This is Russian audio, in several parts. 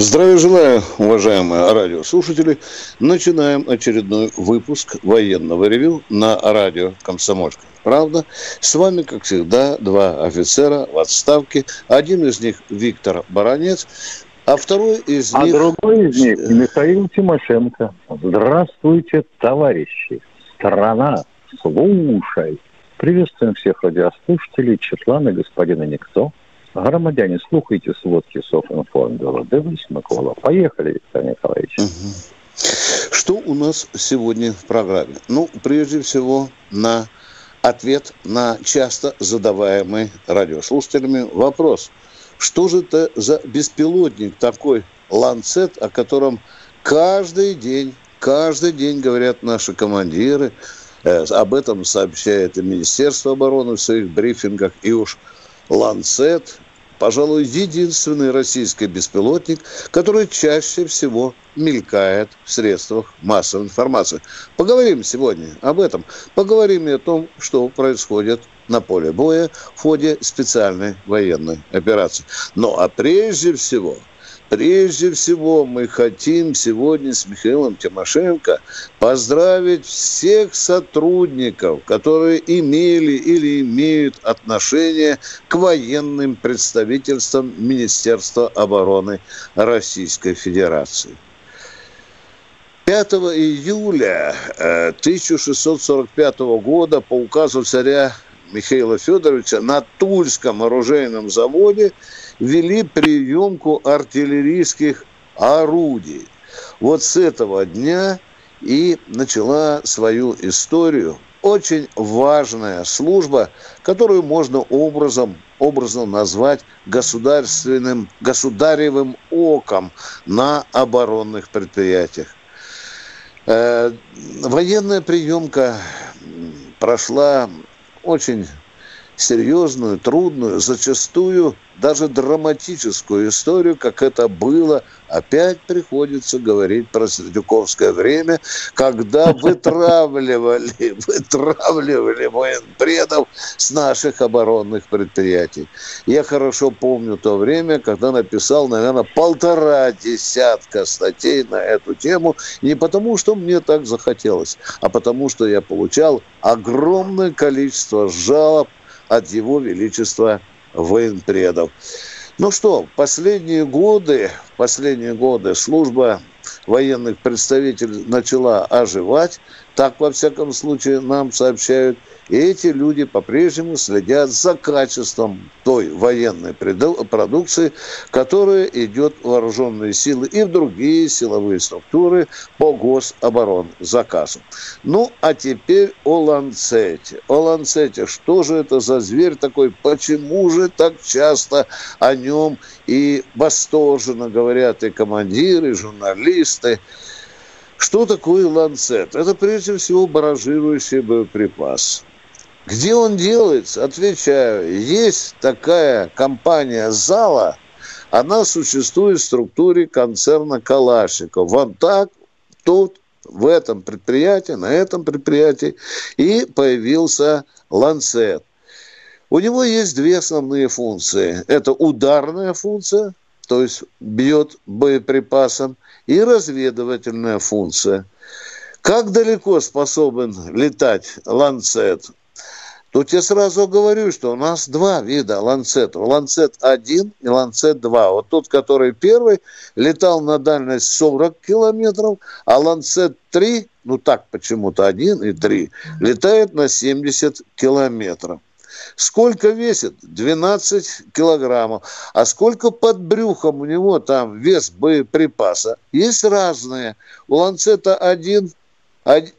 Здравия желаю, уважаемые радиослушатели. Начинаем очередной выпуск военного ревю на радио «Комсомольская правда». С вами, как всегда, два офицера в отставке. Один из них Виктор Баранец, а второй из а них... А другой из них Михаил Тимошенко. Здравствуйте, товарищи. Страна, слушай. Приветствуем всех радиослушателей, Четлана, господина Никто. Громадяне, слухайте сводки Софинформбюро. Дивись, Микола. Поехали, Виктор Николаевич. Угу. Что у нас сегодня в программе? Ну, прежде всего, на ответ на часто задаваемый радиослушателями вопрос. Что же это за беспилотник такой «Ланцет», о котором каждый день, каждый день говорят наши командиры, э, об этом сообщает и Министерство обороны в своих брифингах, и уж «Ланцет» пожалуй, единственный российский беспилотник, который чаще всего мелькает в средствах массовой информации. Поговорим сегодня об этом. Поговорим и о том, что происходит на поле боя в ходе специальной военной операции. Ну а прежде всего – Прежде всего мы хотим сегодня с Михаилом Тимошенко поздравить всех сотрудников, которые имели или имеют отношение к военным представительствам Министерства обороны Российской Федерации. 5 июля 1645 э, года по указу царя Михаила Федоровича на Тульском оружейном заводе – вели приемку артиллерийских орудий. Вот с этого дня и начала свою историю очень важная служба, которую можно образом, образом назвать государственным, государевым оком на оборонных предприятиях. Э, военная приемка прошла очень серьезную, трудную, зачастую даже драматическую историю, как это было, опять приходится говорить про Сердюковское время, когда вытравливали, вытравливали военпредов с наших оборонных предприятий. Я хорошо помню то время, когда написал, наверное, полтора десятка статей на эту тему, не потому, что мне так захотелось, а потому, что я получал огромное количество жалоб от его величества военпредов. Ну что, последние годы, последние годы служба военных представителей начала оживать. Так, во всяком случае, нам сообщают – и эти люди по-прежнему следят за качеством той военной продукции, которая идет в вооруженные силы и в другие силовые структуры по гособоронзаказу. Ну, а теперь о Ланцете. О Ланцете. Что же это за зверь такой? Почему же так часто о нем и восторженно говорят и командиры, и журналисты? Что такое ланцет? Это прежде всего баражирующий боеприпас. Где он делается? Отвечаю, есть такая компания «Зала», она существует в структуре концерна Калашников. Вот так, тут, в этом предприятии, на этом предприятии и появился «Ланцет». У него есть две основные функции. Это ударная функция, то есть бьет боеприпасом, и разведывательная функция. Как далеко способен летать «Ланцет»? Тут я сразу говорю, что у нас два вида ланцетов. Ланцет-1 и Ланцет-2. Вот тот, который первый, летал на дальность 40 километров, а Ланцет-3, ну так почему-то 1 и 3, летает на 70 километров. Сколько весит? 12 килограммов. А сколько под брюхом у него там вес боеприпаса? Есть разные. У Ланцета 1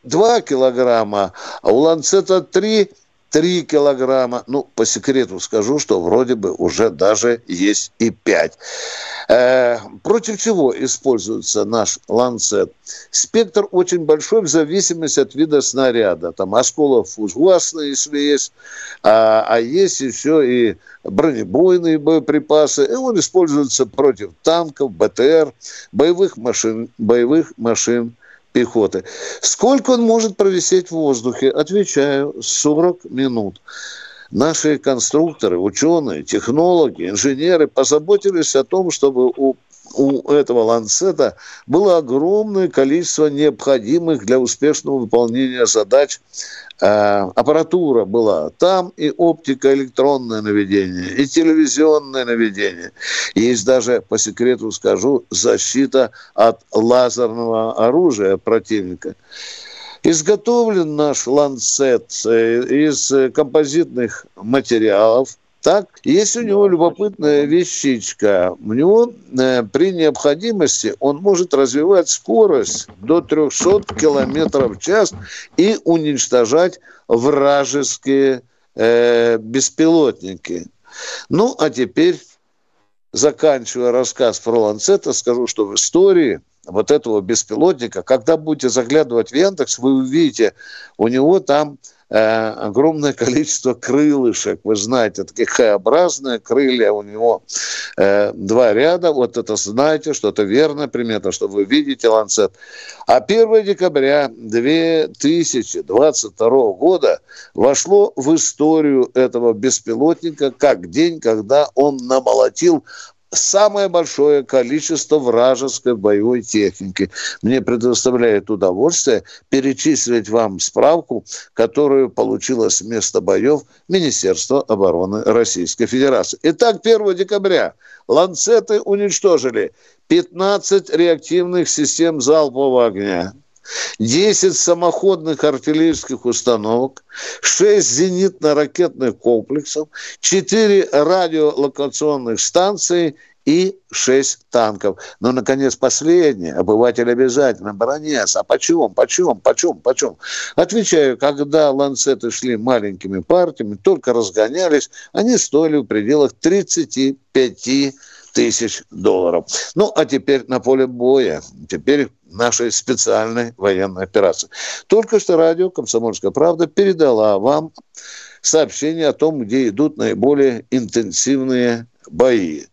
2 килограмма, а у Ланцета 3 3 килограмма. Ну, по секрету скажу, что вроде бы уже даже есть и 5. Э, против чего используется наш ланцет? Спектр очень большой в зависимости от вида снаряда. Там осколов ужасные, если есть, а, а есть еще и бронебойные боеприпасы. И он используется против танков, БТР, боевых машин, боевых машин пехоты. Сколько он может провисеть в воздухе? Отвечаю, 40 минут наши конструкторы, ученые, технологи, инженеры позаботились о том, чтобы у у этого ланцета было огромное количество необходимых для успешного выполнения задач аппаратура была. Там и оптика, электронное наведение, и телевизионное наведение. Есть даже, по секрету скажу, защита от лазерного оружия противника. Изготовлен наш ланцет э, из э, композитных материалов, так, есть у него любопытная вещичка. У него э, при необходимости он может развивать скорость до 300 км в час и уничтожать вражеские э, беспилотники. Ну, а теперь, заканчивая рассказ про Ланцета, скажу, что в истории – вот этого беспилотника, когда будете заглядывать в Яндекс, вы увидите, у него там огромное количество крылышек, вы знаете, такие Х-образные крылья. У него э, два ряда, вот это знаете, что это верная примета, что вы видите ланцет. А 1 декабря 2022 года вошло в историю этого беспилотника как день, когда он намолотил самое большое количество вражеской боевой техники. Мне предоставляет удовольствие перечислить вам справку, которую получило с места боев Министерство обороны Российской Федерации. Итак, 1 декабря ланцеты уничтожили 15 реактивных систем залпового огня, 10 самоходных артиллерийских установок, 6 зенитно-ракетных комплексов, 4 радиолокационных станции и 6 танков. Но, наконец, последнее. Обыватель обязательно бронец. А почем, почем, почем, почем? Отвечаю, когда ланцеты шли маленькими партиями, только разгонялись, они стоили в пределах 35 тысяч долларов. Ну, а теперь на поле боя. Теперь нашей специальной военной операции. Только что радио «Комсомольская правда» передала вам сообщение о том, где идут наиболее интенсивные бои.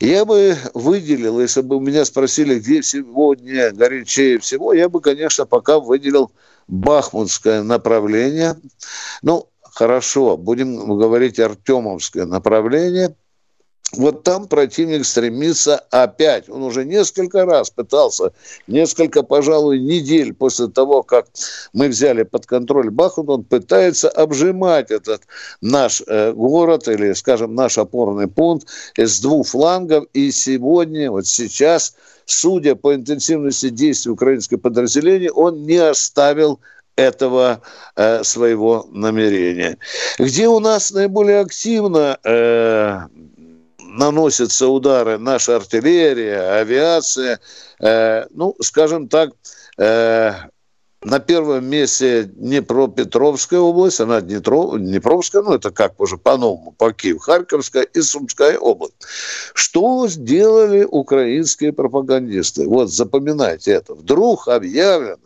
Я бы выделил, если бы меня спросили, где сегодня горячее всего, я бы, конечно, пока выделил Бахмутское направление. Ну, хорошо, будем говорить Артемовское направление – вот там противник стремится опять. Он уже несколько раз пытался, несколько, пожалуй, недель после того, как мы взяли под контроль Бахмут, он пытается обжимать этот наш э, город или, скажем, наш опорный пункт с двух флангов. И сегодня, вот сейчас, судя по интенсивности действий украинского подразделения, он не оставил этого э, своего намерения. Где у нас наиболее активно э, наносятся удары наша артиллерия, авиация, э, ну, скажем так, э, на первом месте Днепропетровская область, она Днепро, Днепровская, ну это как уже по-новому, по Киев, Харьковская и Сумская область. Что сделали украинские пропагандисты? Вот запоминайте это. Вдруг объявлено,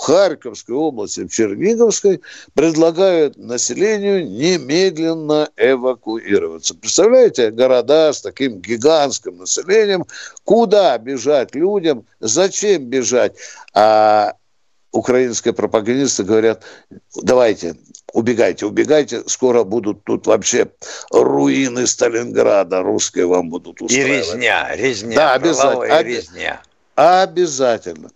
в Харьковской области, в Черниговской предлагают населению немедленно эвакуироваться. Представляете, города с таким гигантским населением, куда бежать людям, зачем бежать? А украинские пропагандисты говорят, давайте, убегайте, убегайте, скоро будут тут вообще руины Сталинграда, русские вам будут устраивать. И резня, резня, да, обязательно. резня. Обязательно.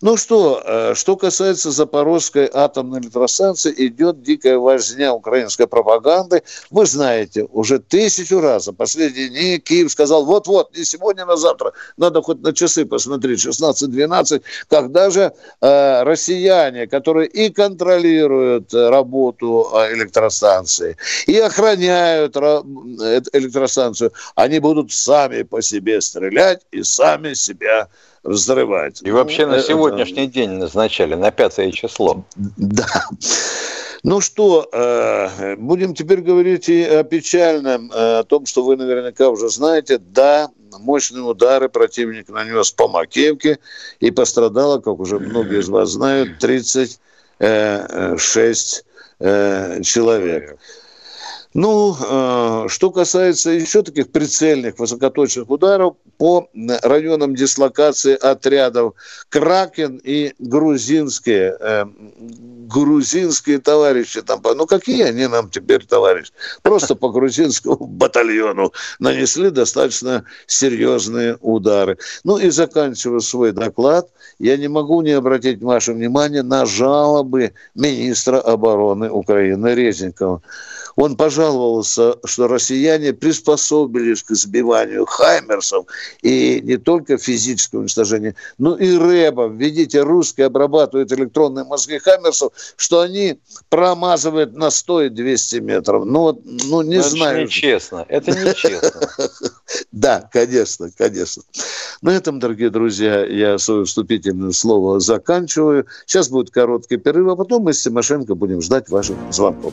Ну что, э, что касается Запорожской атомной электростанции, идет дикая возня украинской пропаганды. Вы знаете, уже тысячу раз за последние дни Киев сказал, вот-вот, не сегодня, на завтра, надо хоть на часы посмотреть, 16-12, когда же э, россияне, которые и контролируют работу э, электростанции, и охраняют электростанцию, они будут сами по себе стрелять и сами себя взрывать. И вообще на сегодняшний день назначали, на пятое число. Да. Ну что, будем теперь говорить и о печальном, о том, что вы наверняка уже знаете. Да, мощные удары противник нанес по Макеевке, и пострадало, как уже многие из вас знают, 36 человек. Ну, э, что касается еще таких прицельных высокоточных ударов по районам дислокации отрядов Кракен и грузинские, э, грузинские товарищи там, ну какие они нам теперь товарищи? Просто по грузинскому батальону нанесли достаточно серьезные удары. Ну и заканчивая свой доклад, я не могу не обратить ваше внимание на жалобы министра обороны Украины Резникова. Он пожаловался, что россияне приспособились к сбиванию хаймерсов и не только физическое уничтожение, но и рэбов. Видите, русские обрабатывают электронные мозги хаймерсов, что они промазывают на 100 и 200 метров. Ну, вот, ну не но знаю. Это нечестно. Это нечестно. Да, конечно, конечно. На этом, дорогие друзья, я свое вступительное слово заканчиваю. Сейчас будет короткий перерыв, а потом мы с Тимошенко будем ждать ваших звонков.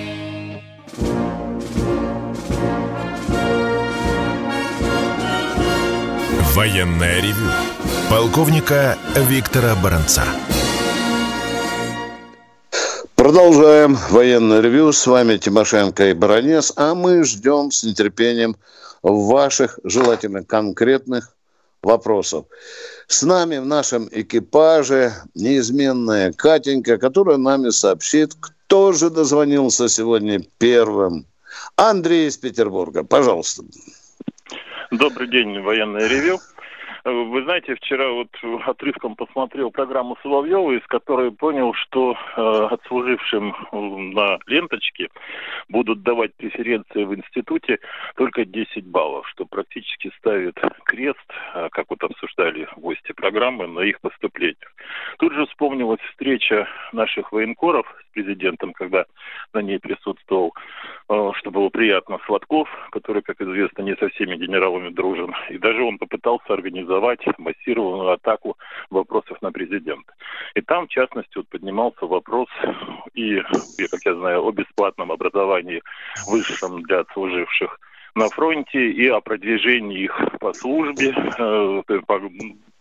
Военное ревю полковника Виктора Баранца. Продолжаем военное ревю. С вами Тимошенко и Баранец. А мы ждем с нетерпением ваших, желательно конкретных вопросов. С нами в нашем экипаже неизменная Катенька, которая нами сообщит, кто же дозвонился сегодня первым. Андрей из Петербурга, пожалуйста. Добрый день, военное ревю. Вы знаете, вчера вот отрывком посмотрел программу Соловьева, из которой понял, что э, отслужившим на ленточке будут давать преференции в институте только 10 баллов, что практически ставит крест, э, как вот обсуждали гости программы, на их поступлениях. Тут же вспомнилась встреча наших военкоров с президентом, когда на ней присутствовал, э, что было приятно, Сладков, который, как известно, не со всеми генералами дружен. И даже он попытался организовать организовать массированную атаку вопросов на президента. И там, в частности, вот поднимался вопрос и, как я знаю, о бесплатном образовании высшем для отслуживших на фронте и о продвижении их по службе, э, по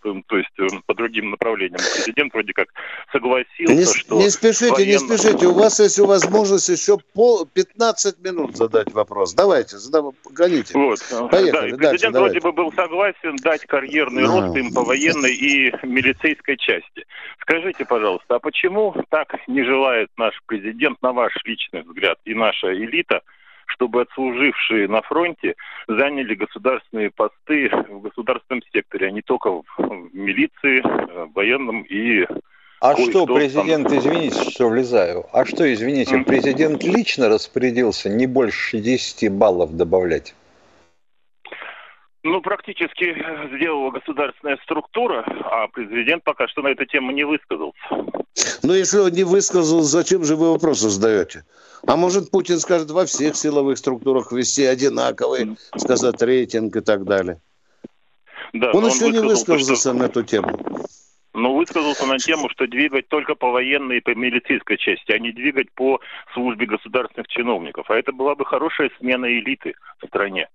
то есть э, по другим направлениям. Президент вроде как согласился, не, что... Не спешите, военно... не спешите. У вас есть возможность еще пол, 15 минут задать вопрос. Давайте, задав... гоните. Вот. Поехали. Да, президент дальше, вроде бы был согласен дать карьерный ага. рост им по военной и милицейской части. Скажите, пожалуйста, а почему так не желает наш президент, на ваш личный взгляд, и наша элита, чтобы отслужившие на фронте заняли государственные посты в государственном секторе, а не только в милиции, в э, военном и а что, президент, там... извините, что влезаю, а что, извините, президент лично распорядился не больше 10 баллов добавлять? Ну, практически сделала государственная структура, а президент пока что на эту тему не высказался. Ну, если он не высказал, зачем же вы вопросы задаете? А может, Путин скажет во всех силовых структурах ввести одинаковый, сказать, рейтинг и так далее? Да, он, он еще не высказался на эту тему. Ну, высказался на тему, что двигать только по военной и по милицейской части, а не двигать по службе государственных чиновников. А это была бы хорошая смена элиты в стране.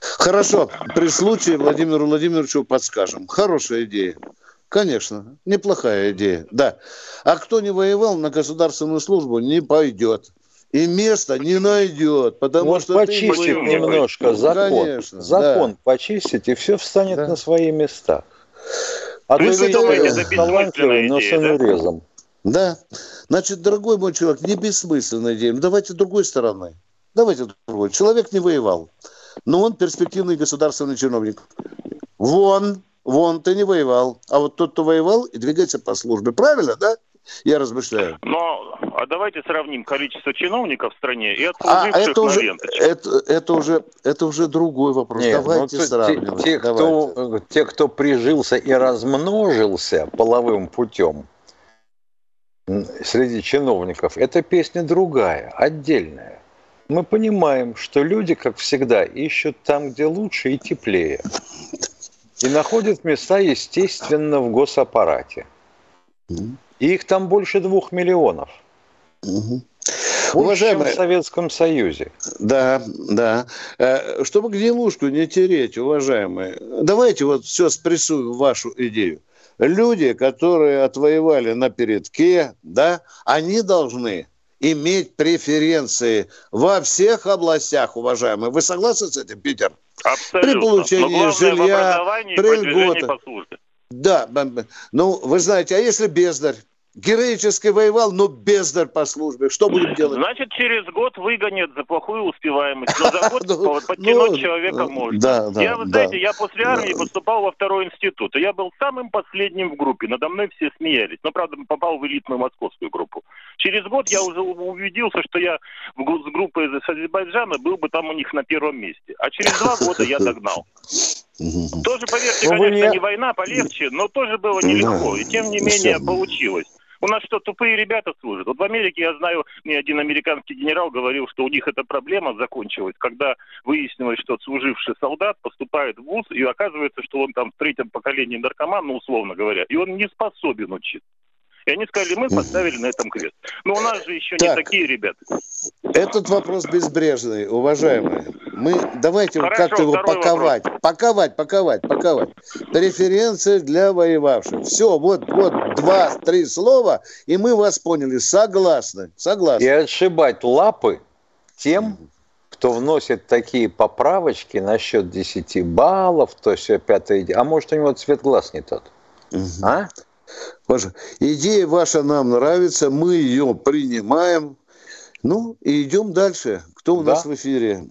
Хорошо. При случае Владимиру Владимировичу подскажем. Хорошая идея. Конечно, неплохая идея, да. А кто не воевал на государственную службу, не пойдет и места не найдет, потому Может, что почистить ты... немножко закон, Конечно, закон да. почистить и все встанет да. на свои места. А то есть это талантливый, но с инурезом. Да. Значит, дорогой мой человек, не бессмысленная идея. Ну, давайте другой стороны. Давайте другой. Человек не воевал, но он перспективный государственный чиновник. Вон, вон, ты не воевал. А вот тот, кто воевал, и двигается по службе. Правильно, да? Я размышляю. Но а давайте сравним количество чиновников в стране и отслуживших а это на уже, это, это, уже, это уже другой вопрос. Нет, давайте ну, сравнивать. Те, те, Кто, те, кто прижился и размножился половым путем, среди чиновников, эта песня другая, отдельная. Мы понимаем, что люди, как всегда, ищут там, где лучше и теплее. И находят места, естественно, в госаппарате. И их там больше двух миллионов. Угу. Уважаемые... в Советском Союзе. Да, да. Э, чтобы гнилушку не тереть, уважаемые, давайте вот все спрессуем вашу идею. Люди, которые отвоевали на передке, да, они должны иметь преференции во всех областях, уважаемые. Вы согласны с этим, Питер? Абсолютно. При получении жилья, при льготах. Да, ну, вы знаете, а если бездарь? Героически воевал, но бездар по службе. Что будем делать? Значит, через год выгонят за плохую успеваемость. Но за год ну, подтянуть ну, человека можно. Я, вы знаете, я после армии поступал во второй институт. И я был самым последним в группе. Надо мной все смеялись. Но, правда, попал в элитную московскую группу. Через год я уже убедился, что я с группой из Азербайджана был бы там у них на первом месте. А через два года я догнал. Тоже, поверьте, ну, конечно, не война, полегче, но тоже было нелегко. И тем не менее получилось. У нас что, тупые ребята служат? Вот в Америке, я знаю, мне один американский генерал говорил, что у них эта проблема закончилась, когда выяснилось, что служивший солдат поступает в ВУЗ, и оказывается, что он там в третьем поколении наркоман, ну, условно говоря, и он не способен учиться. И они сказали, мы поставили на этом крест. Но у нас же еще так, не такие ребята. Этот вопрос безбрежный, уважаемые. Мы давайте как-то его паковать. Вопрос. Паковать, паковать, паковать. Преференции для воевавших. Все, вот, вот два-три слова, и мы вас поняли. Согласны, согласны. И отшибать лапы тем, кто вносит такие поправочки насчет 10 баллов, то все пятое, а может у него цвет глаз не тот. Угу. А? Ваша, идея ваша нам нравится, мы ее принимаем. Ну, и идем дальше. Кто у да. нас в эфире?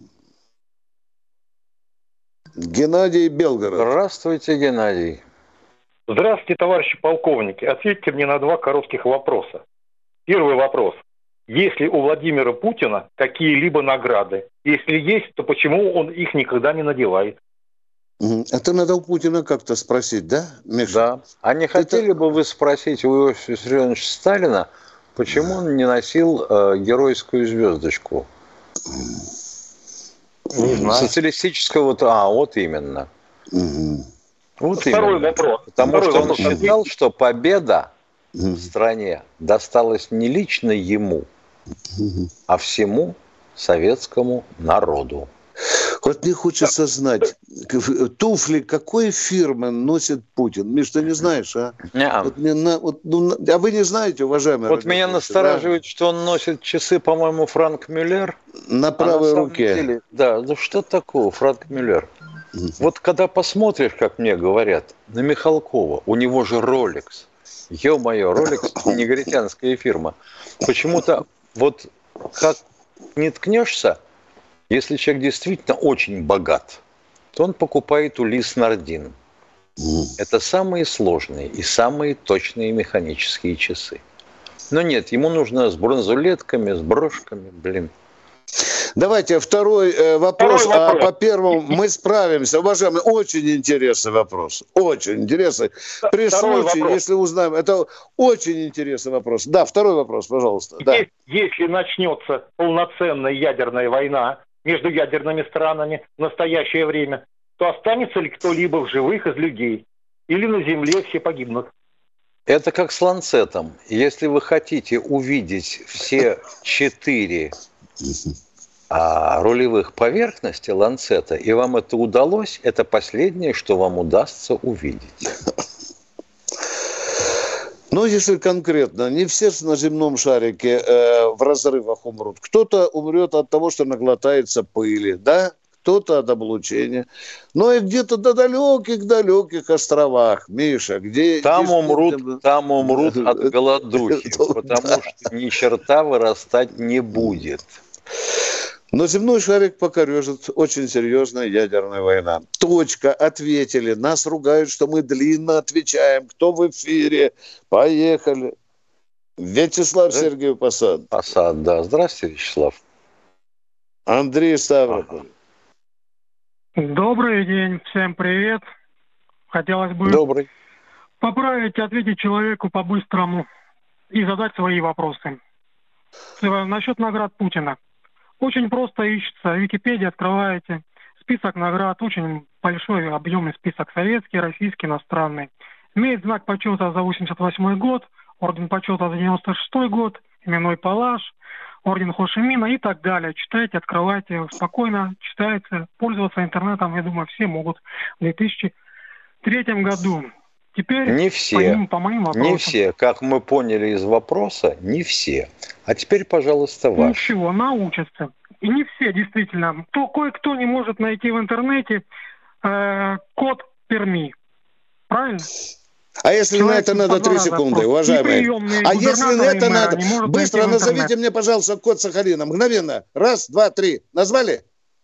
Геннадий Белгород. Здравствуйте, Геннадий. Здравствуйте, товарищи полковники. Ответьте мне на два коротких вопроса. Первый вопрос. Есть ли у Владимира Путина какие-либо награды? Если есть, то почему он их никогда не надевает? Это надо у Путина как-то спросить, да, Миша? Да. А не хотели Это... бы вы спросить у Иосифа Виссарионовича Сталина, почему он не носил э, геройскую звездочку? Не знаю. Социалистического, вот, а, вот именно. Угу. Вот Второй именно. вопрос. Потому Второй что вопрос. он считал, что победа угу. в стране досталась не лично ему, угу. а всему советскому народу. Вот мне хочется знать, туфли какой фирмы носит Путин? Миш, ты не знаешь, а? Не. Вот мне на, вот, ну, а вы не знаете, уважаемые? Вот меня настораживает, да? что он носит часы, по-моему, Франк Мюллер. На правой а на руке. Деле, да, ну что такое Франк Мюллер? Вот когда посмотришь, как мне говорят, на Михалкова, у него же Rolex. Ё-моё, Rolex – негритянская фирма. Почему-то вот как не ткнешься – если человек действительно очень богат, то он покупает у Лис Нардин. Это самые сложные и самые точные механические часы. Но нет, ему нужно с бронзулетками, с брошками, блин. Давайте второй э, вопрос. Второй вопрос. А по первому мы справимся. Уважаемый, очень интересный вопрос. Очень интересный. При второй случае, вопрос. если узнаем, это очень интересный вопрос. Да, второй вопрос, пожалуйста. Да. Если начнется полноценная ядерная война, между ядерными странами в настоящее время, то останется ли кто-либо в живых из людей? Или на Земле все погибнут? Это как с ланцетом. Если вы хотите увидеть все четыре а, рулевых поверхности ланцета, и вам это удалось, это последнее, что вам удастся увидеть. Ну, если конкретно, не все на земном шарике э, в разрывах умрут. Кто-то умрет от того, что наглотается пыли, да? Кто-то от облучения. Но и где-то до далеких-далеких островах, Миша, где... Там умрут, там умрут от голодухи, потому что ни черта вырастать не будет. Но земной шарик покорежит очень серьезная ядерная война. Точка. Ответили. Нас ругают, что мы длинно отвечаем. Кто в эфире? Поехали. Вячеслав Сергеев Посад. Посад, да. Здравствуйте, Вячеслав. Андрей Ставрополь. Добрый день. Всем привет. Хотелось бы Добрый. поправить, ответить человеку по-быстрому. и задать свои вопросы. Насчет наград Путина. Очень просто ищется. Википедия открываете. Список наград. Очень большой объемный список. Советский, российский, иностранный. Имеет знак почета за 88 год, орден почета за 96 год, именной палаш, орден Хошимина и так далее. Читайте, открывайте спокойно, читайте. Пользоваться интернетом, я думаю, все могут в 2003 году. Теперь не все, по, ним, по моим вопросам. Не все, как мы поняли из вопроса, не все. А теперь, пожалуйста, ваш. Ничего, научатся. И не все, действительно. То кое-кто не может найти в интернете э, код Перми. Правильно? А если Человек на это надо три секунды, уважаемые? А если на это надо... Быстро назовите мне, пожалуйста, код Сахалина. Мгновенно. Раз, два, три. Назвали?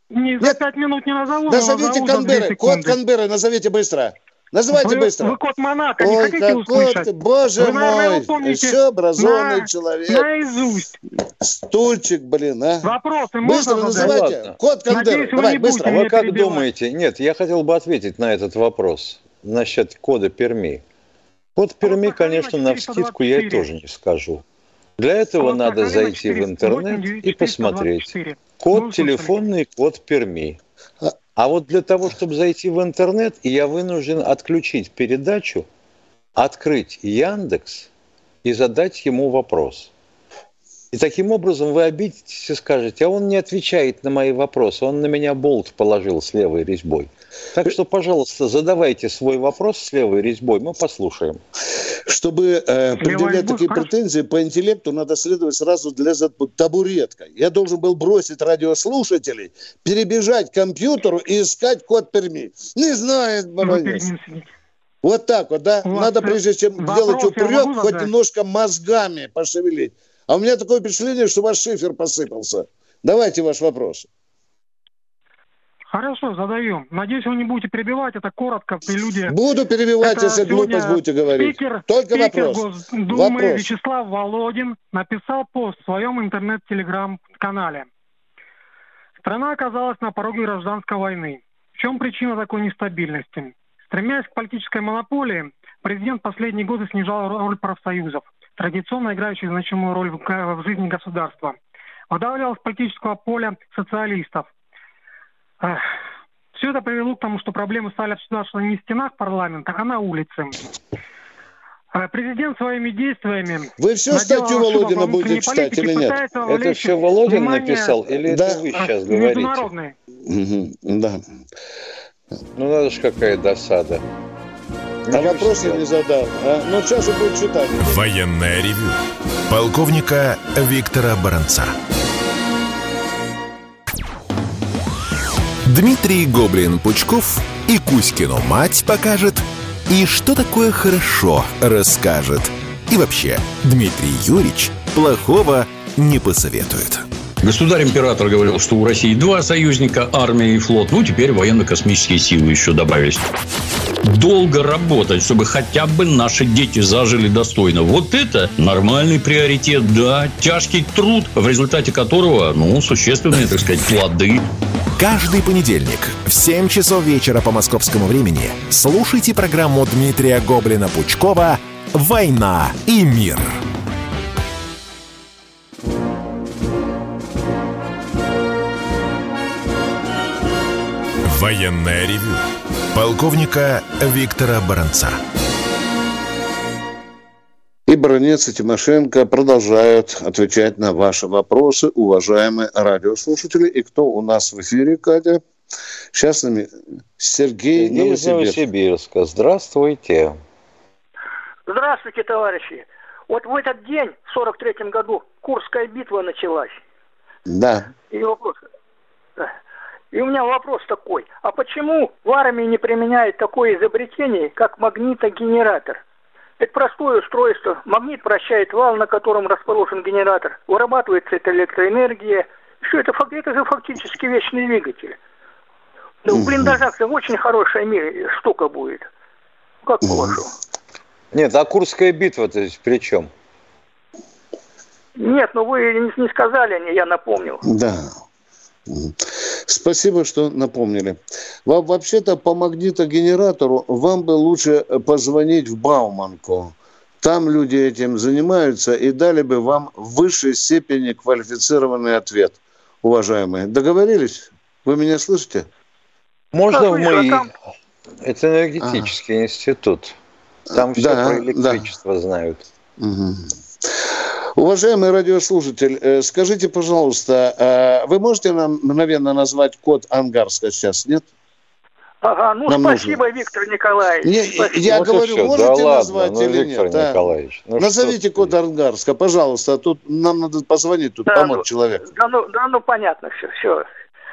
Не, за пять минут не назову. Назовите Канберы. Код Канберы назовите быстро. Называйте вы, быстро. Вы код Монако не Ой, хотите услышать? Код, боже вы, наверное, мой, все образованный на, человек. Наизусть. Стульчик, блин, а. Вопросы Быстро можно называйте. Ну, код Кандер, давай, быстро. А вы как перебивать. думаете? Нет, я хотел бы ответить на этот вопрос насчет кода Перми. Код Перми, конечно, на вскидку я тоже не скажу. Для этого надо зайти в интернет и посмотреть. Код телефонный, код Перми. А, вот для того, чтобы зайти в интернет, я вынужден отключить передачу, открыть Яндекс и задать ему вопрос. И таким образом вы обидитесь и скажете, а он не отвечает на мои вопросы, он на меня болт положил с левой резьбой. Так что, пожалуйста, задавайте свой вопрос с левой резьбой, мы послушаем. Чтобы э, предъявлять такие претензии по интеллекту, надо следовать сразу для табуреткой. Я должен был бросить радиослушателей, перебежать к компьютеру и искать код Перми. Не знает баронец. Вот так вот, да? Надо, прежде чем делать упрек, хоть немножко мозгами пошевелить. А у меня такое впечатление, что ваш шифер посыпался. Давайте ваш вопрос. Хорошо, задаю. Надеюсь, вы не будете перебивать. Это коротко, прелюдия. Буду перебивать, это если глупость будете говорить. Спикер, Только спикер вопрос. Госдумы вопрос. Вячеслав Володин написал пост в своем интернет-телеграм-канале. Страна оказалась на пороге гражданской войны. В чем причина такой нестабильности? Стремясь к политической монополии, президент последние годы снижал роль профсоюзов, традиционно играющих значимую роль в, в жизни государства. С политического поля социалистов, все это привело к тому, что проблемы стали обсуждаться не в стенах парламента, а на улице. А президент своими действиями... Вы все статью Володина будете читать или нет? Это все Володин написал или да. это вы сейчас говорите? Международные. Угу, да. Ну, надо же, какая досада. А вопросы не задал. А? Ну, сейчас будет читать. Военная ревю. Полковника Виктора Баранца. Дмитрий Гоблин-Пучков и Кузькину мать покажет, и что такое хорошо расскажет. И вообще, Дмитрий Юрьевич плохого не посоветует. Государь-император говорил, что у России два союзника, армия и флот. Ну, теперь военно-космические силы еще добавились. Долго работать, чтобы хотя бы наши дети зажили достойно. Вот это нормальный приоритет, да. Тяжкий труд, в результате которого, ну, существенные, так сказать, плоды. Каждый понедельник в 7 часов вечера по московскому времени слушайте программу Дмитрия Гоблина-Пучкова «Война и мир». Военная ревю. Полковника Виктора Баранца. И Баранец и Тимошенко продолжают отвечать на ваши вопросы, уважаемые радиослушатели. И кто у нас в эфире, Катя? Сейчас нами Сергей, Сергей из Новосибирска. Здравствуйте. Здравствуйте, товарищи. Вот в этот день, в 43 году, Курская битва началась. Да. И вопрос. И у меня вопрос такой. А почему в армии не применяют такое изобретение, как магнитогенератор? Это простое устройство. Магнит вращает вал, на котором расположен генератор. Вырабатывается эта электроэнергия. Все это, это же фактически вечный двигатель. Да, в блиндажах очень хорошая штука будет. Как по-вашему? Нет, а Курская битва-то здесь при чем? Нет, ну вы не сказали, я напомнил. Да. Спасибо, что напомнили. Вам вообще-то по магнитогенератору вам бы лучше позвонить в Бауманку. Там люди этим занимаются и дали бы вам в высшей степени квалифицированный ответ, уважаемые. Договорились? Вы меня слышите? Можно Да, в там- Это энергетический институт. Там все Да, про электричество знают. Мгм. Уважаемый радиослушатель, э, скажите, пожалуйста, э, вы можете нам мгновенно назвать код Ангарска сейчас, нет? Ага, ну Нам спасибо, Виктор Николаевич. Не, Спасибо. я Вот и говорю, всё. можете да ладно, назвать ну, или Виктор нет? а? Николаевич, ну Назовите код ты? Ангарска, пожалуйста. Тут нам надо позвонить, тут Да, помочь ну, человеку. Да ну, да ну понятно все, все.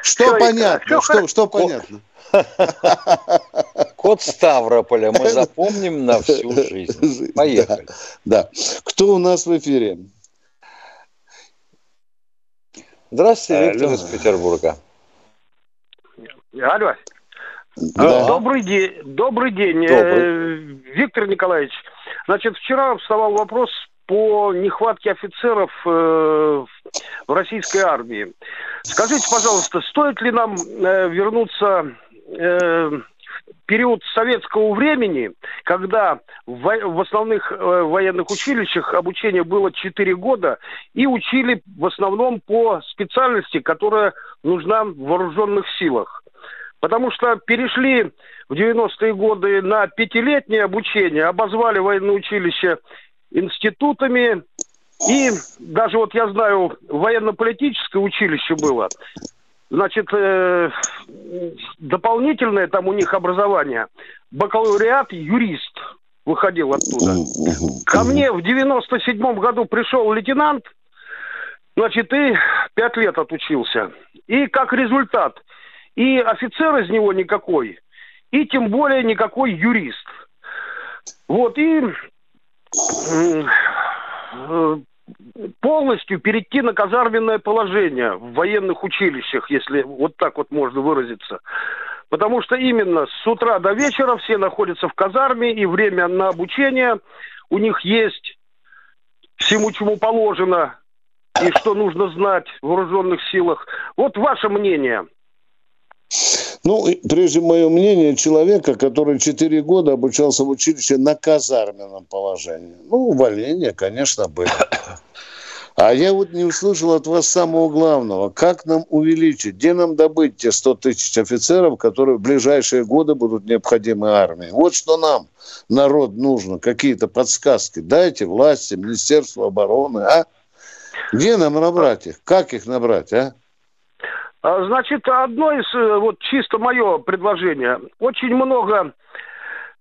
Что всё, понятно? всё что, хоро- что понятно? Код Ставрополя мы запомним на всю жизнь. Поехали. Да. Кто у нас в эфире? Здравствуйте, Виктор Алло. из Петербурга. Алло. Да. Добрый день. Добрый день. Добрый. Э, Виктор Николаевич, значит, вчера вставал вопрос по нехватке офицеров э, в российской армии. Скажите, пожалуйста, стоит ли нам э, вернуться э, период советского времени, когда в, основных э, военных училищах обучение было 4 года и учили в основном по специальности, которая нужна в вооруженных силах? Потому что перешли в 90-е годы на пятилетнее обучение, обозвали военное училище институтами. И даже вот я знаю, военно-политическое училище было. Значит, э, дополнительное там у них образование. Бакалавриат, юрист выходил оттуда. Ко мне в 97 году пришел лейтенант, значит, и пять лет отучился. И как результат, и офицер из него никакой, и тем более никакой юрист. Вот, и э, полностью перейти на казарменное положение в военных училищах, если вот так вот можно выразиться. Потому что именно с утра до вечера все находятся в казарме, и время на обучение у них есть всему, чему положено, и что нужно знать в вооруженных силах. Вот ваше мнение. Ну, прежде мое мнение, человека, который 4 года обучался в училище на казарменном положении. Ну, увольнение, конечно, было. А я вот не услышал от вас самого главного. Как нам увеличить, где нам добыть те 100 тысяч офицеров, которые в ближайшие годы будут необходимы армии? Вот что нам, народ, нужно. Какие-то подсказки. Дайте власти, Министерству обороны, а? Где нам набрать их? Как их набрать, а? А, Значит, одно из, э, вот чисто мое предложение. Очень много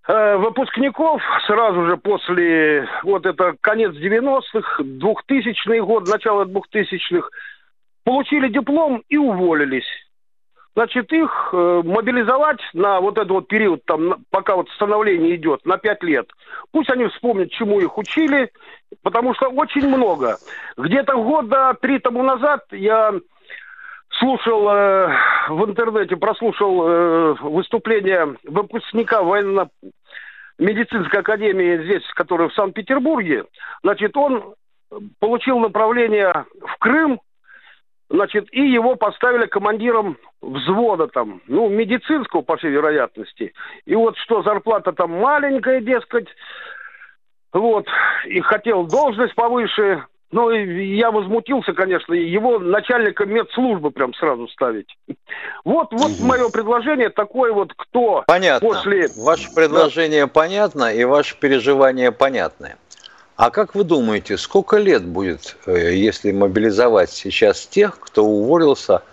э, выпускников сразу же после, вот это конец 90-х, 2000-й год, начало 2000-х, получили диплом и уволились. Значит, их э, мобилизовать на вот этот вот период, там, пока вот становление идет, на пять лет. Пусть они вспомнят, чему их учили, потому что очень много. Где-то года три тому назад я слушал э, в интернете, прослушал э, выступление выпускника военно-медицинской академии здесь, который в Санкт-Петербурге. Значит, он получил направление в Крым, значит, и его поставили командиром взвода там, ну, медицинского, по всей вероятности. И вот что, зарплата там маленькая, дескать, вот, и хотел должность повыше, ну, я возмутился, конечно, его начальника медслужбы прям сразу ставить. Вот, вот мое предложение такое вот, кто Понятно. после... Ваше предложение понятно и ваше переживание понятны. А как вы думаете, сколько лет будет, э, если мобилизовать сейчас тех, кто уволился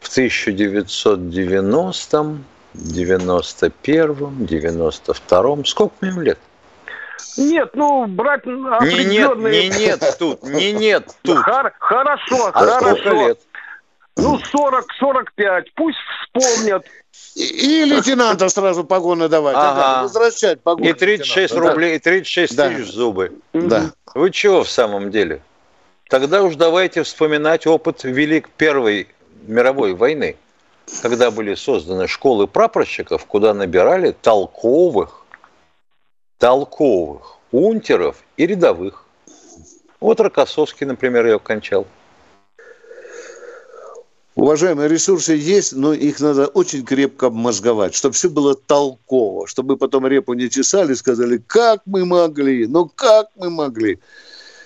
в 1990-м, 91-м, 92-м? Сколько им лет? Нет, ну, брать Не нет, определенные... не нет тут, не нет тут. Хор- Хорошо, А хорошо. лет? Ну, 40-45, пусть вспомнят. И, и лейтенанта сразу погоны давать. Ага. Возвращать погоны. И 36 лейтенанту, да. рублей, и 36 Да. тысяч зубы. Да. Вы чего в самом деле? Тогда уж давайте вспоминать опыт Велик Первой мировой войны, когда были созданы школы прапорщиков, куда набирали толковых, толковых унтеров и рядовых. Вот Рокоссовский, например, ее кончал. Уважаемые, ресурсы есть, но их надо очень крепко обмозговать, чтобы все было толково, чтобы потом репу не чесали, сказали, как мы могли, ну как мы могли.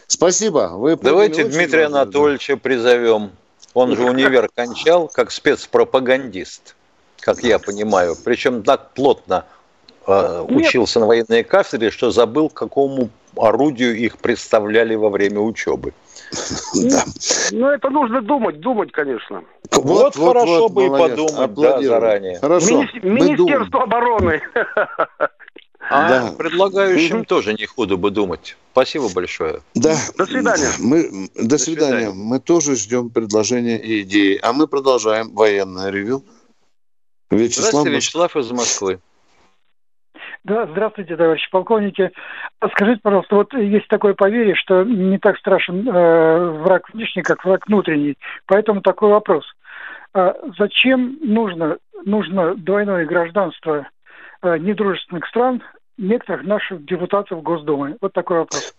Спасибо. Вы Давайте Дмитрия важно, Анатольевича да. призовем. Он же универ кончал как спецпропагандист, как я понимаю. Причем так плотно э, учился на военной кафедре, что забыл, какому орудию их представляли во время учебы. Да. Ну, это нужно думать, думать, конечно. Вот, хорошо вот, бы и подумать да, заранее. Хорошо. Министерство обороны. А да. предлагающим угу. тоже не худо бы думать. Спасибо большое. Да. До свидания. Мы, до, до свидания. свидания. Мы тоже ждем предложения и идеи. А мы продолжаем военное ревю. Вячеслав, Здравствуйте, Вячеслав из Москвы. Да, здравствуйте, товарищи полковники. Скажите, пожалуйста, вот есть такое поверье, что не так страшен э, враг внешний, как враг внутренний. Поэтому такой вопрос. А зачем нужно, нужно двойное гражданство э, недружественных стран некоторых наших депутатов Госдумы? Вот такой вопрос.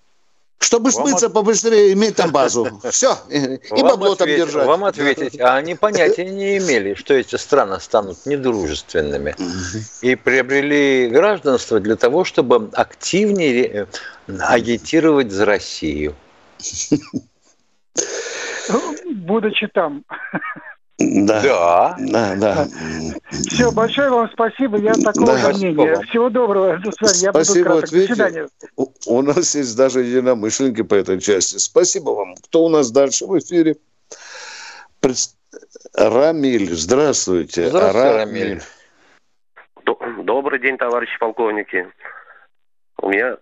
Чтобы смыться от... побыстрее, иметь там базу. Все. И бабло там держать. Вам ответить. А они понятия не имели, что эти страны станут недружественными. И приобрели гражданство для того, чтобы активнее агитировать за Россию. Будучи там. Да. Да. Да, да. Все, большое вам спасибо. Я такого да. мнения. Всего доброго. До свидания. Я спасибо. буду краток. До свидания. У, нас есть даже единомышленники по этой части. Спасибо вам. Кто у нас дальше в эфире? Пред... Рамиль, здравствуйте. Здравствуйте, Рамиль. Добрый день, товарищи полковники. У меня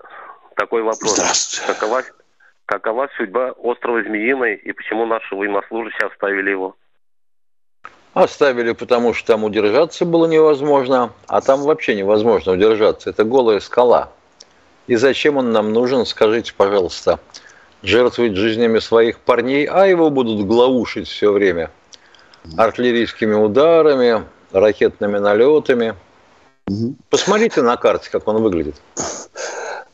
такой вопрос. Здравствуйте. Какова, какова судьба острова Змеиной и почему наши военнослужащие оставили его? Оставили, потому что там удержаться было невозможно, а там вообще невозможно удержаться. Это голая скала. И зачем он нам нужен, скажите, пожалуйста. Жертвовать жизнями своих парней, а его будут глаушить все время. Артиллерийскими ударами, ракетными налетами. Посмотрите на карте, как он выглядит.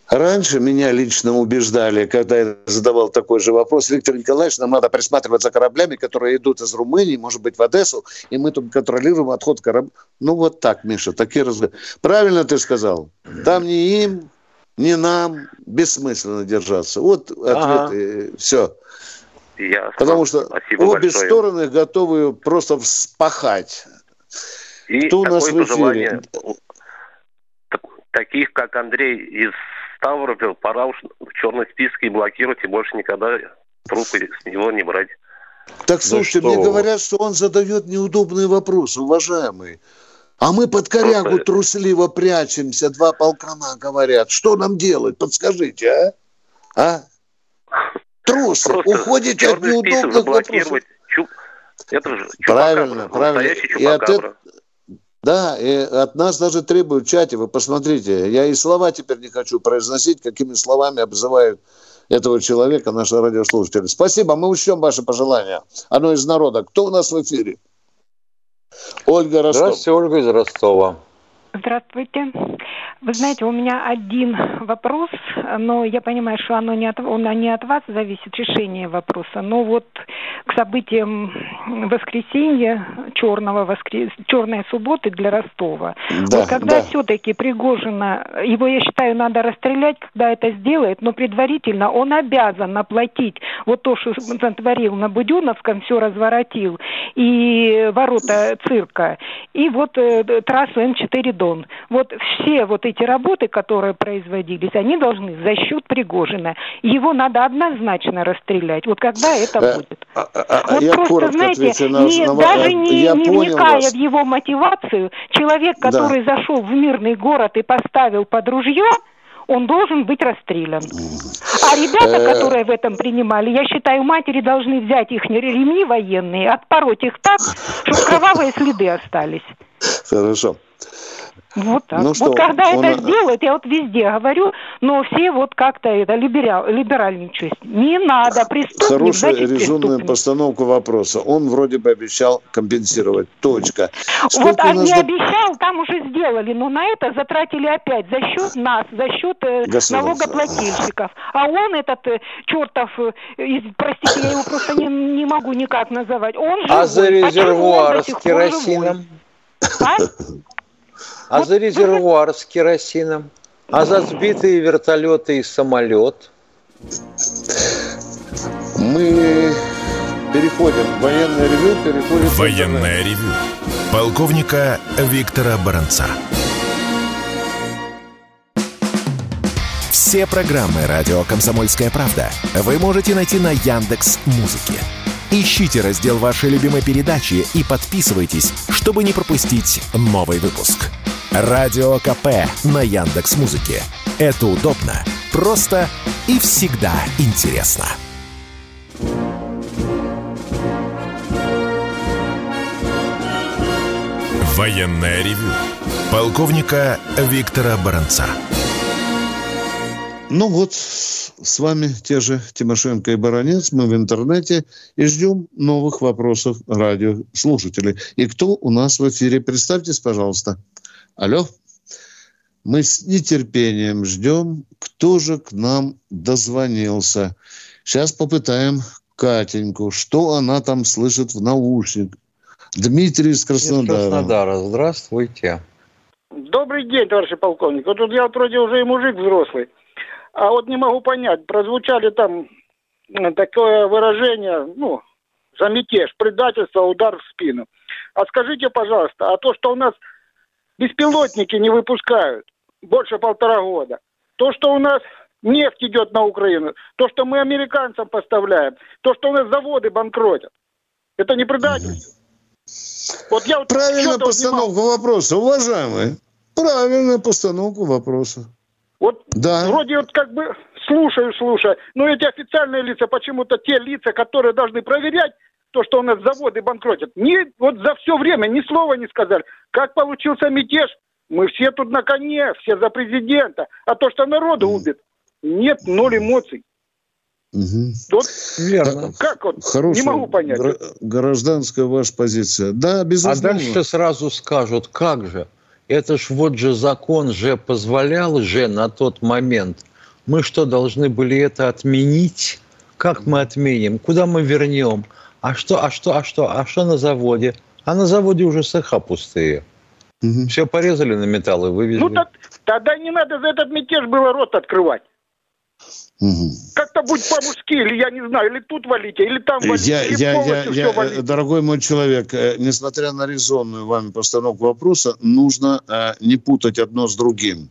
Раньше меня лично убеждали, когда я задавал такой же вопрос, Виктор Николаевич, нам надо присматривать за кораблями, которые идут из Румынии, может быть, в Одессу, и мы тут контролируем отход корабля. Ну вот так, Миша, такие разговоры. Правильно ты сказал. Там ни им, ни нам бессмысленно держаться. Вот ответ, ага. и все. Ясно. Потому что Спасибо обе большое. стороны готовы просто вспахать. И Кто у нас в эфире? Таких, как Андрей из Ставрополь, пора уж в черный список и блокировать, и больше никогда трупы с него не брать. Так слушайте, да мне говорят, что он задает неудобные вопросы, уважаемые. А мы под корягу Просто... трусливо прячемся, два полкана говорят. Что нам делать? Подскажите, а? А? Трусы, Просто уходите от неудобных вопросов. Чу... Это же правильно, правильно. И от, да, и от нас даже требуют в чате, вы посмотрите, я и слова теперь не хочу произносить, какими словами обзывают этого человека наши радиослушатели. Спасибо, мы учтем ваши пожелания. Оно из народа. Кто у нас в эфире? Ольга Ростов. Здравствуйте, Ольга из Ростова. Здравствуйте. Вы знаете, у меня один вопрос, но я понимаю, что оно не от, он не от вас зависит, решение вопроса. Но вот к событиям воскресенья, черного воскрес... черной субботы для Ростова. Да, вот когда да. все-таки Пригожина, его, я считаю, надо расстрелять, когда это сделает, но предварительно он обязан оплатить вот то, что натворил на Будюновском, все разворотил, и ворота цирка, и вот э, трассу М4 Дон. Вот все вот эти работы, которые производились, они должны за счет Пригожина. Его надо однозначно расстрелять. Вот когда это э, будет? А, а, а, вот я просто, знаете, на, не, на, даже не, не вникая вас. в его мотивацию, человек, который да. зашел в мирный город и поставил под ружье, он должен быть расстрелян. А ребята, э. которые в этом принимали, я считаю, матери должны взять их ремни военные, отпороть их так, чтобы кровавые следы остались. Хорошо. Вот так. Ну, что, вот когда он... это сделают, я вот везде говорю, но все вот как-то это либерал, либеральничают. Не надо преступник, Хорошая резонная постановка вопроса. Он вроде бы обещал компенсировать. Точка. Сколько вот а не до... обещал, там уже сделали, но на это затратили опять за счет нас, за счет э, налогоплательщиков. А он этот э, чертов, э, простите, я его просто не, не могу никак называть. Он живой. А за резервуар с керосином? А? а за резервуар с керосином, а за сбитые вертолеты и самолет. Мы переходим. Военное ревю переходит... Военное ревю. Полковника Виктора Баранца. Все программы «Радио Комсомольская правда» вы можете найти на Яндекс Музыке. Ищите раздел вашей любимой передачи и подписывайтесь, чтобы не пропустить новый выпуск. Радио КП на Яндекс Музыке. Это удобно, просто и всегда интересно. Военное ревю полковника Виктора Баранца. Ну вот, с вами те же Тимошенко и Баранец. Мы в интернете и ждем новых вопросов радиослушателей. И кто у нас в эфире? Представьтесь, пожалуйста. Алло. Мы с нетерпением ждем, кто же к нам дозвонился. Сейчас попытаем Катеньку, что она там слышит в наушник. Дмитрий из Краснодара. Из Краснодара. Здравствуйте. Добрый день, товарищ полковник. Вот тут я вроде уже и мужик взрослый. А вот не могу понять, прозвучали там э, такое выражение, ну, за мятеж, предательство, удар в спину. А скажите, пожалуйста, а то, что у нас беспилотники не выпускают больше полтора года, то, что у нас нефть идет на Украину, то, что мы американцам поставляем, то, что у нас заводы банкротят, это не предательство? Вот я вот Правильная постановка вопроса, уважаемые. Правильная постановка вопроса. Вот да. вроде вот как бы слушаю, слушаю, но эти официальные лица, почему-то те лица, которые должны проверять то, что у нас заводы банкротят, ни, вот за все время ни слова не сказали. Как получился мятеж? Мы все тут на коне, все за президента. А то, что народу убит, нет, ноль эмоций. Угу. Вот, Верно. Как вот? Хорошая, не могу понять. Гражданская ваша позиция. Да, безусловно. А дальше сразу скажут, как же? Это ж вот же закон же позволял же на тот момент. Мы что, должны были это отменить? Как мы отменим? Куда мы вернем? А что, а что, а что, а что на заводе? А на заводе уже цеха пустые. Угу. Все порезали на металл и вывезли. Ну, так, тогда не надо за этот мятеж было рот открывать. Угу. Как-то будь по-мужски, или я не знаю, или тут валите, или там валите, я, или я, я, я, валите. Дорогой мой человек, э, несмотря на резонную вами постановку вопроса, нужно э, не путать одно с другим.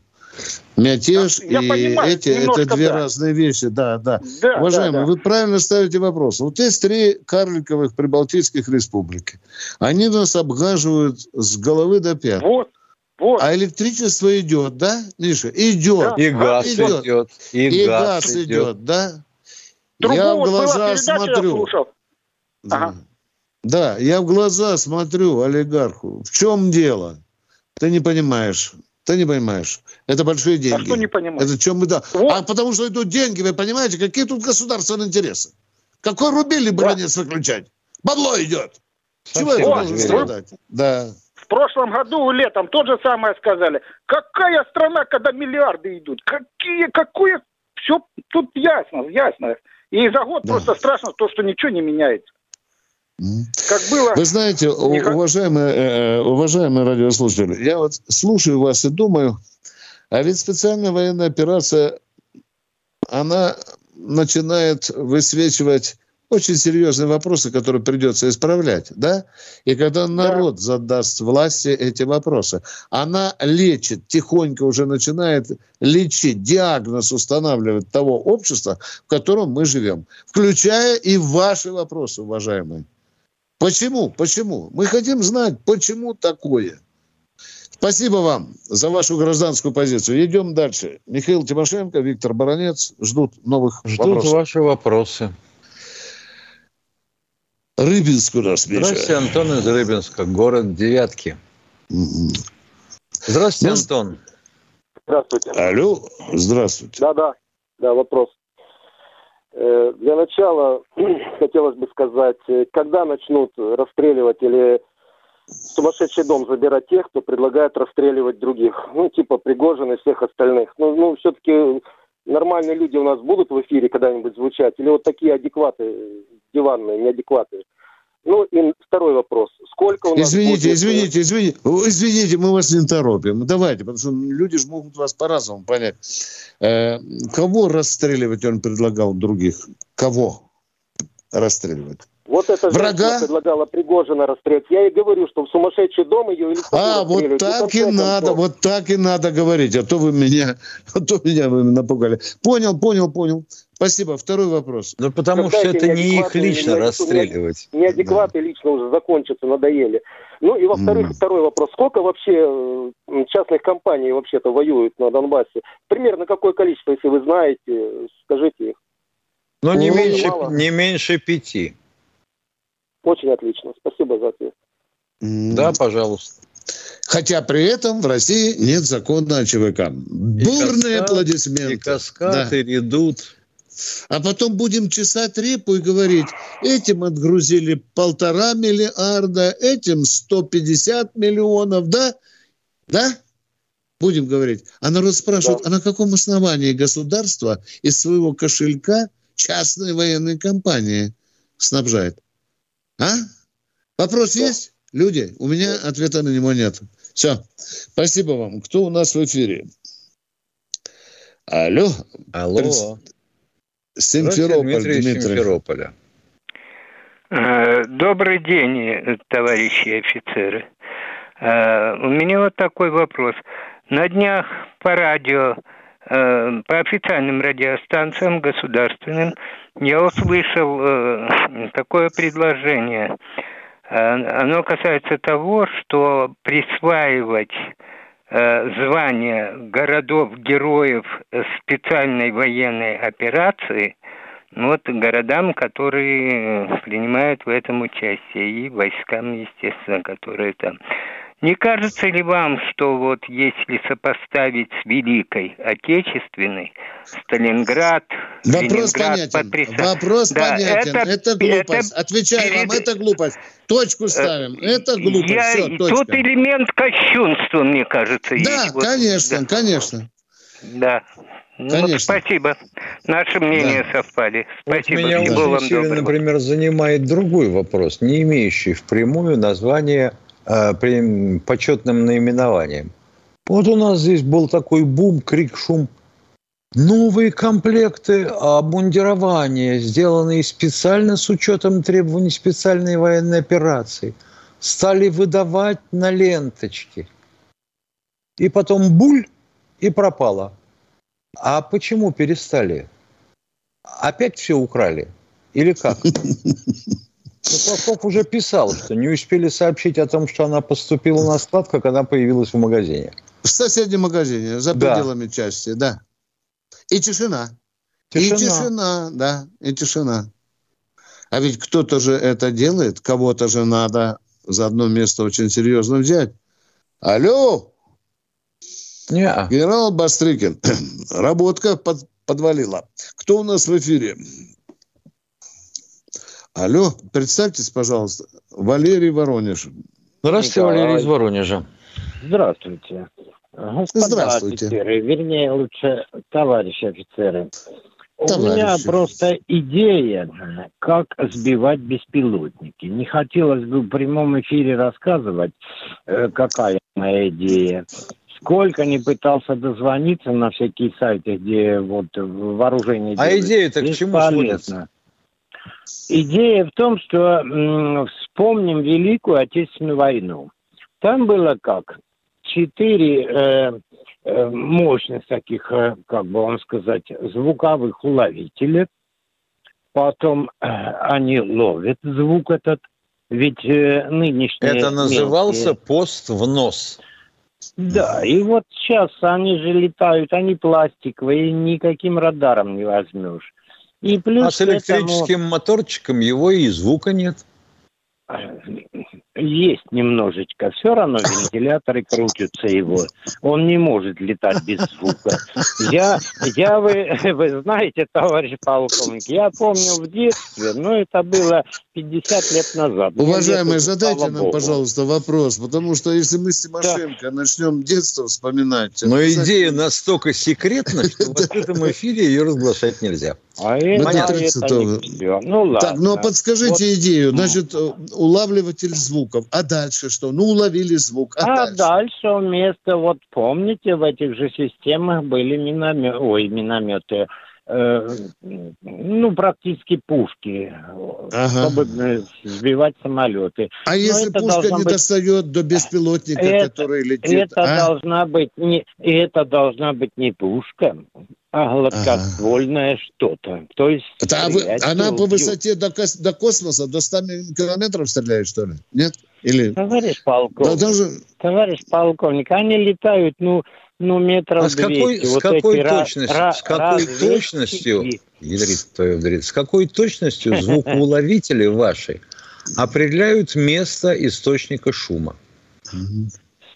Мятеж я и понимаю, эти это две да. разные вещи, да, да. да Уважаемый, да, да. вы правильно ставите вопрос. Вот есть три карликовых прибалтийских республики. Они нас обгаживают с головы до пят. Вот. Вот. А электричество идет, да, Миша? Идет. И газ идет. идет. И, и газ, газ идет. идет, да? Другого я в глаза смотрю. Ага. Да, я в глаза смотрю олигарху. В чем дело? Ты не понимаешь. Ты не понимаешь. Это большие деньги. А что не понимаешь? Это чем мы да. Вот. А потому что идут деньги, вы понимаете, какие тут государственные интересы? Какой рубель и бронец да. выключать? Бабло идет. Чего это должен страдать? Да прошлом году летом то же самое сказали. Какая страна, когда миллиарды идут? Какие, какое... Все тут ясно, ясно. И за год да. просто страшно то, что ничего не меняется. Как было... Вы знаете, уважаемые, э, уважаемые радиослушатели, я вот слушаю вас и думаю, а ведь специальная военная операция, она начинает высвечивать очень серьезные вопросы, которые придется исправлять, да? И когда народ да. задаст власти эти вопросы, она лечит, тихонько уже начинает лечить, диагноз устанавливать того общества, в котором мы живем, включая и ваши вопросы, уважаемые. Почему? Почему? Мы хотим знать, почему такое. Спасибо вам за вашу гражданскую позицию. Идем дальше. Михаил Тимошенко, Виктор Баранец ждут новых ждут вопросов. Ждут ваши вопросы. Рыбинск у нас, Миша. Здравствуйте, Антон из Рыбинска, город Девятки. Здравствуйте, Антон. Здравствуйте. Алло, здравствуйте. Да, да, да, вопрос. Э, Для начала хотелось бы сказать, э, когда начнут расстреливать или сумасшедший дом забирать тех, кто предлагает расстреливать других, ну, типа Пригожина и всех остальных. Ну, ну все-таки нормальные люди у нас будут в эфире когда-нибудь звучать, или вот такие адекваты, э, диванные, неадекваты? Ну, и второй вопрос. Сколько у нас Извините, будет... извините, извините, О, извините, мы вас не торопим. Давайте, потому что люди же могут вас по-разному понять. Э, кого расстреливать он предлагал других? Кого расстреливать? Вот эта Врага? предлагала Пригожина расстрелять. Я ей говорю, что в сумасшедший дом ее или А, вот так и надо, вот так и надо говорить, а то вы меня, а то меня вы напугали. Понял, понял, понял. Спасибо. Второй вопрос. Ну, потому что это не их лично расстреливать. Неадекваты лично уже закончатся, надоели. Ну и во-вторых, второй вопрос. Сколько вообще э, частных компаний вообще-то воюют на Донбассе? Примерно какое количество, если вы знаете, скажите их. Но не Ну, меньше, мало. не меньше пяти. Очень отлично. Спасибо за ответ. Да, пожалуйста. Хотя при этом в России нет закона о ЧВК. Бурные каскад, аплодисменты. И каскад, Да. и редут. А потом будем чесать репу и говорить, этим отгрузили полтора миллиарда, этим 150 миллионов, да? Да? Будем говорить. А народ спрашивает, а на каком основании государство из своего кошелька частные военные компании снабжает? А? Вопрос есть? Люди, у меня ответа на него нет. Все. Спасибо вам. Кто у нас в эфире? Алло. Алло. Пред- Симферополь, Дмитрий Дмитрий. Симферополя. Э, Добрый день, товарищи офицеры. Э, У меня вот такой вопрос. На днях по радио, по официальным радиостанциям государственным, я услышал э, такое предложение. Э, Оно касается того, что присваивать э, звание городов-героев специальной военной операции вот городам, которые э, принимают в этом участие, и войскам, естественно, которые там. Не кажется ли вам, что вот если сопоставить с Великой Отечественной, Сталинград, Вопрос Ленинград понятен. под присо- Вопрос Да, понятен. Это, глупость. это Отвечаю вам, это глупость. Точку ставим. Это глупость. Я- Все, точка. тут элемент кощунства, мне кажется, Да, есть. Вот, конечно, да. конечно. Да. Ну, Конечно. спасибо. Наши мнения совпали. Вот Спасибо. меня Всего очень вам сильно, доброго. например, занимает другой вопрос, не имеющий впрямую названия э, при- почетным наименованием. Вот у нас здесь был такой бум, крик, шум. Новые комплекты обмундирования, сделанные специально с учетом требований специальной военной операции, стали выдавать на ленточки. И потом буль, и пропало. А почему перестали? Опять все украли? Или как? Ну, Попов уже писал, что не успели сообщить о том, что она поступила на склад, как она появилась в магазине. В соседнем магазине, за Да. пределами части, да. И тишина. Тишина. И тишина, да, и тишина. А ведь кто-то же это делает, кого-то же надо за одно место очень серьезно взять. Алло! Не. Генерал Бастрыкин. Работка под- подвалила. Кто у нас в эфире? Алло, представьтесь, пожалуйста. Валерий Воронеж. Здравствуйте, Николай. Валерий из Воронежа. Здравствуйте. Господа Здравствуйте. офицеры, вернее, лучше товарищи офицеры. У Товарищи. меня просто идея, как сбивать беспилотники. Не хотелось бы в прямом эфире рассказывать, э, какая моя идея. Сколько не пытался дозвониться на всякие сайты, где вот вооружение А идея-то к чему Бесполезно. Идея в том, что м, вспомним Великую Отечественную войну. Там было как? Четыре э, э, мощных таких, э, как бы вам сказать, звуковых уловителя. Потом э, они ловят звук этот. Ведь э, нынешние... Это назывался мелкие- пост в нос. Да, и вот сейчас они же летают, они пластиковые, никаким радаром не возьмешь. И плюс А с к этому- электрическим моторчиком его и звука нет. Есть немножечко. Все равно вентиляторы крутятся его. Он не может летать без звука. Я, я вы, вы знаете, товарищ полковник, я помню в детстве, но это было 50 лет назад. Уважаемые, Мне задайте нам, богу. пожалуйста, вопрос, потому что если мы с Тимошенко начнем детство вспоминать... Но обязательно- идея настолько секретна, что в открытом эфире ее разглашать нельзя. А это, Понятно. это не. Ну ладно. Так, ну подскажите Вот. идею. Значит, э, улавливатель звуков. А дальше что? Ну, уловили звук. А, А дальше вместо, вот помните, в этих же системах были минометы, ой, минометы, э, ну, практически пушки, Ага. чтобы э, сбивать самолеты. А Но если пушка не быть- достает до беспилотника, Это- который летит? Это а? должна быть не, это должна быть не пушка, а гладкоствольное что-то. То есть Это, а вы- она по высоте до, кос- до космоса, до 100 километров стреляет, что ли? Нет? Или... Товарищ полковник, Да даже- товарищ полковник, они летают, ну, ну метров А с какой, 200. с Вот какой точностью, ра- с какой точностью, ядрит твою ядрит, с какой точностью звукоуловители ваши определяют место источника шума?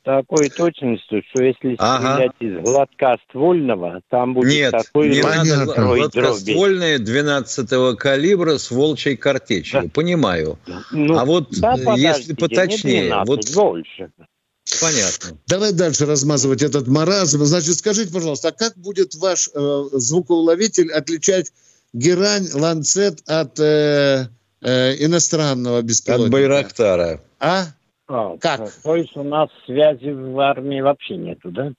Такой точностью, что если Ага. стрелять из гладкоствольного, там будет Нет, такой не рой- надо гладкоствольные 12 калибра с волчьей картечью. Понимаю. Ну, а вот да, э, если не поточнее, 12, вот больше. понятно. Давай дальше размазывать этот маразм. Значит, скажите, пожалуйста, а как будет ваш э, звукоуловитель отличать герань, ланцет от э, э, иностранного беспилотника? От Байрактара. А? Как? То есть у нас связи в армии вообще нету, да?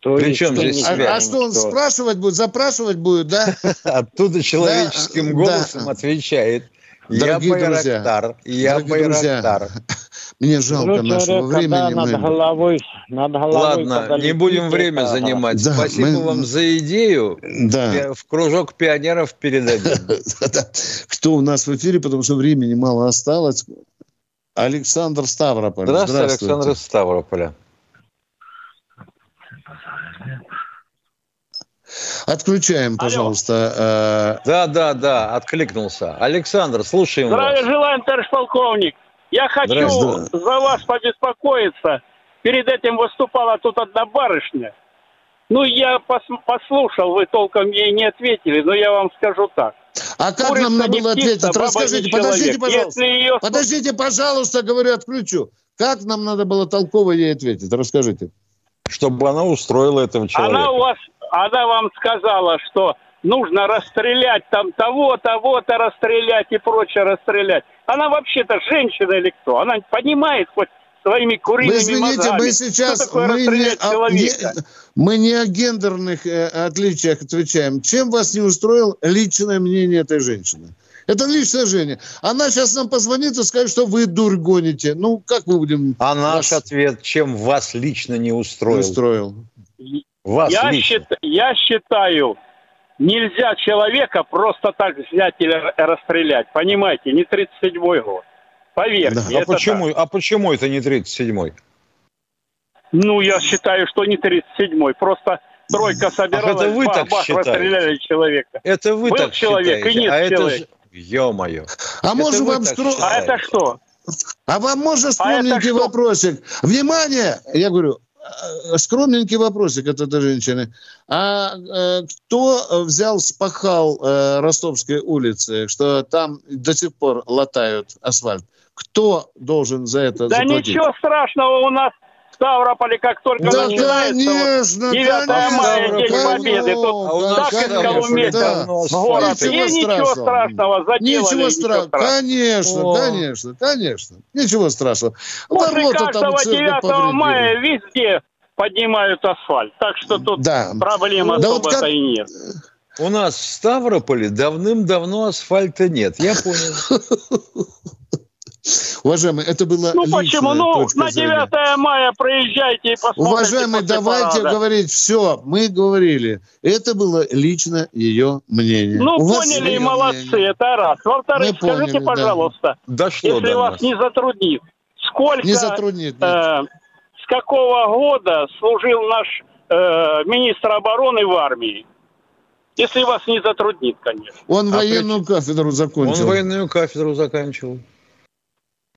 То При чем здесь не А, связь? а знаем, что он спрашивать будет, запрашивать будет, да? Оттуда человеческим голосом отвечает. Я Байрактар, я дорогие друзья, Байрактар. Мне жалко Короче нашего времени. над мы- головой, над головой Ладно, не будем время это- занимать. Да, Спасибо мы- вам за идею. Да. Пи- В кружок пионеров передадим. Кто у нас в эфире, потому что времени мало осталось. Александр Ставрополь. Здравствуйте, Александр из Ставрополя. Отключаем, пожалуйста. Да, да, да, откликнулся. Александр, слушаем вас. Здравия желаем, товарищ полковник. Я хочу Здравствуйте. за вас побеспокоиться. Перед этим выступала тут одна барышня. Ну, я пос- послушал, вы толком ей не ответили, но я вам скажу так. А как Курица нам надо было птица, ответить? Расскажите, подождите, человек. пожалуйста. Ее- Подождите, пожалуйста, говорю, отключу. Как нам надо было толково ей ответить? Расскажите. Чтобы она устроила этого человека. Она у вас, она вам сказала, что нужно расстрелять там того, того-то расстрелять и прочее расстрелять. Она вообще-то женщина или кто? Она понимает хоть своими куриными Вы извините, мозгами, мы сейчас мы не, о- не- мы не о гендерных э, отличиях отвечаем. Чем вас не устроил личное мнение этой женщины? Это личное мнение. Она сейчас нам позвонит и скажет, что вы дурь гоните. Ну, как мы будем... А наш вас ответ, чем вас лично не устроил? устроил? Вас я, лично. счит- я считаю, нельзя человека просто так взять или расстрелять. Понимаете, не 37-й год. Поверьте. А это почему, так. а почему это не 37-й? Ну, я считаю, что не 37-й. Просто тройка собиралась, это вы бах, так бах, считаете? расстреляли человека. Это вы Был так человек считаете, и нет а это человека. же... Ё-моё. А Это вы вам скро- А это что? А вам можно А скромненький это что? вопросик? Внимание! Я говорю, э, скромненький вопросик от этой женщины. А э, кто взял, спахал э, Ростовской улицы, что там до сих пор латают асфальт? Кто должен за это Да заплатить? ничего страшного у нас в Ставрополе, как только Да, начинается конечно, вот 9 конечно, мая, День конечно, Победы, тут а у нас так из Колумбии да. город. Ничего И ничего страшного. заделали. Ничего страшного. Конечно, О. конечно, конечно. Ничего страшного. После там каждого цирка 9 повредили. мая везде поднимают асфальт. Так что тут Да. проблем Да вот особо-то как- и нет. У нас в Ставрополе давным-давно асфальта нет. Я понял. Уважаемые, это было Ну почему? Ну, на зрения. 9 мая проезжайте и посмотрите. Уважаемые, давайте парада. говорить все. Мы говорили. Это было лично ее мнение. Ну, У поняли, и молодцы, мнение. это раз. Во-вторых, Мы поняли, скажите, да. пожалуйста, Да что если до вас нас? не затруднит, сколько, Не затруднит, э, с какого года служил наш э, министр обороны в армии? Если вас не затруднит, конечно. Он А военную кафедру Он закончил. военную кафедру заканчивал.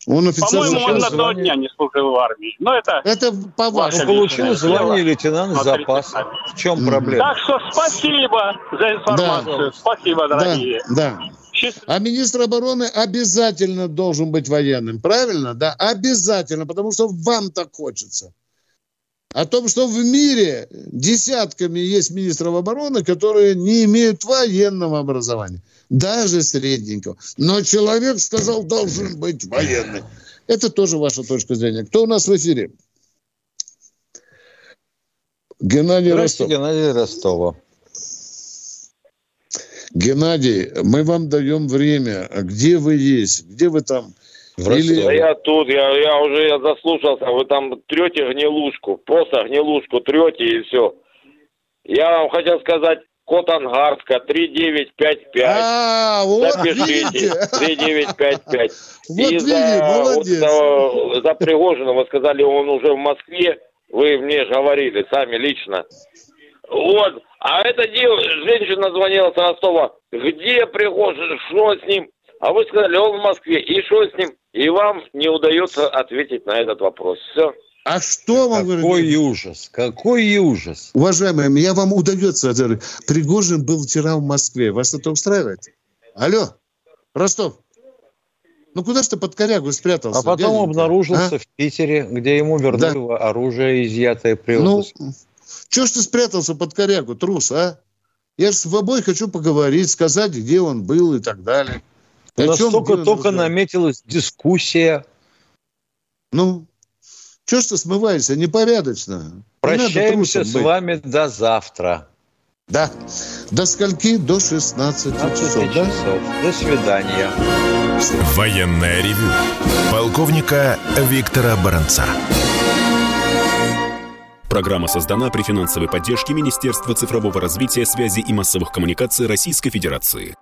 Он офицер По-моему, он на того дня не служил в армии. Но это... Это по вашему. Получил звание лейтенант запаса. В чем проблема? Так что спасибо за информацию. Спасибо, дорогие. Да, да. А министр обороны обязательно должен быть военным, правильно? Да, обязательно, потому что вам так хочется. О том, что в мире десятками есть министров обороны, которые не имеют военного образования, даже средненького. Но человек сказал, должен быть военный. Это тоже ваша точка зрения. Кто у нас в эфире? Геннадий Ростов. Геннадий Ростова. Геннадий, мы вам даем время. А Где вы есть? Где вы там? Или- Да я тут, я, я уже я заслушался, вы там трете гнилушку, просто гнилушку трете и все. Я вам хотел сказать, код Ангарска 3955. А, вот Запишите, видите? 3955. Вот и видите, за, молодец. вот за, за Пригожина вы сказали, он уже в Москве, вы мне говорили сами лично. Вот, а эта дев- женщина звонила с Ростова, где Пригожин, что с ним? А вы сказали, он в Москве, и что с ним? И вам не удается ответить на этот вопрос. Все. А что вам Какой ужас, какой ужас. Уважаемые, я вам удается. Пригожин был вчера в Москве. Вас это устраивает? Алло, Ростов. Ну куда ж ты под корягу спрятался? А потом дяденька, обнаружился а? в Питере, где ему вернули оружие, изъятое при Ну, обыске. чего ж ты спрятался под корягу, трус, а? Я же с тобой хочу поговорить, сказать, где он был и так далее. У нас только, только наметилась дискуссия. Ну, что ж ты смываешься? Непорядочно. Прощаемся с быть. вами до завтра. Да. До скольки? До 16 часов, да? До свидания. Военное ревю полковника Виктора Баранца. Программа создана при финансовой поддержке Министерства цифрового развития, связи и массовых коммуникаций Российской Федерации.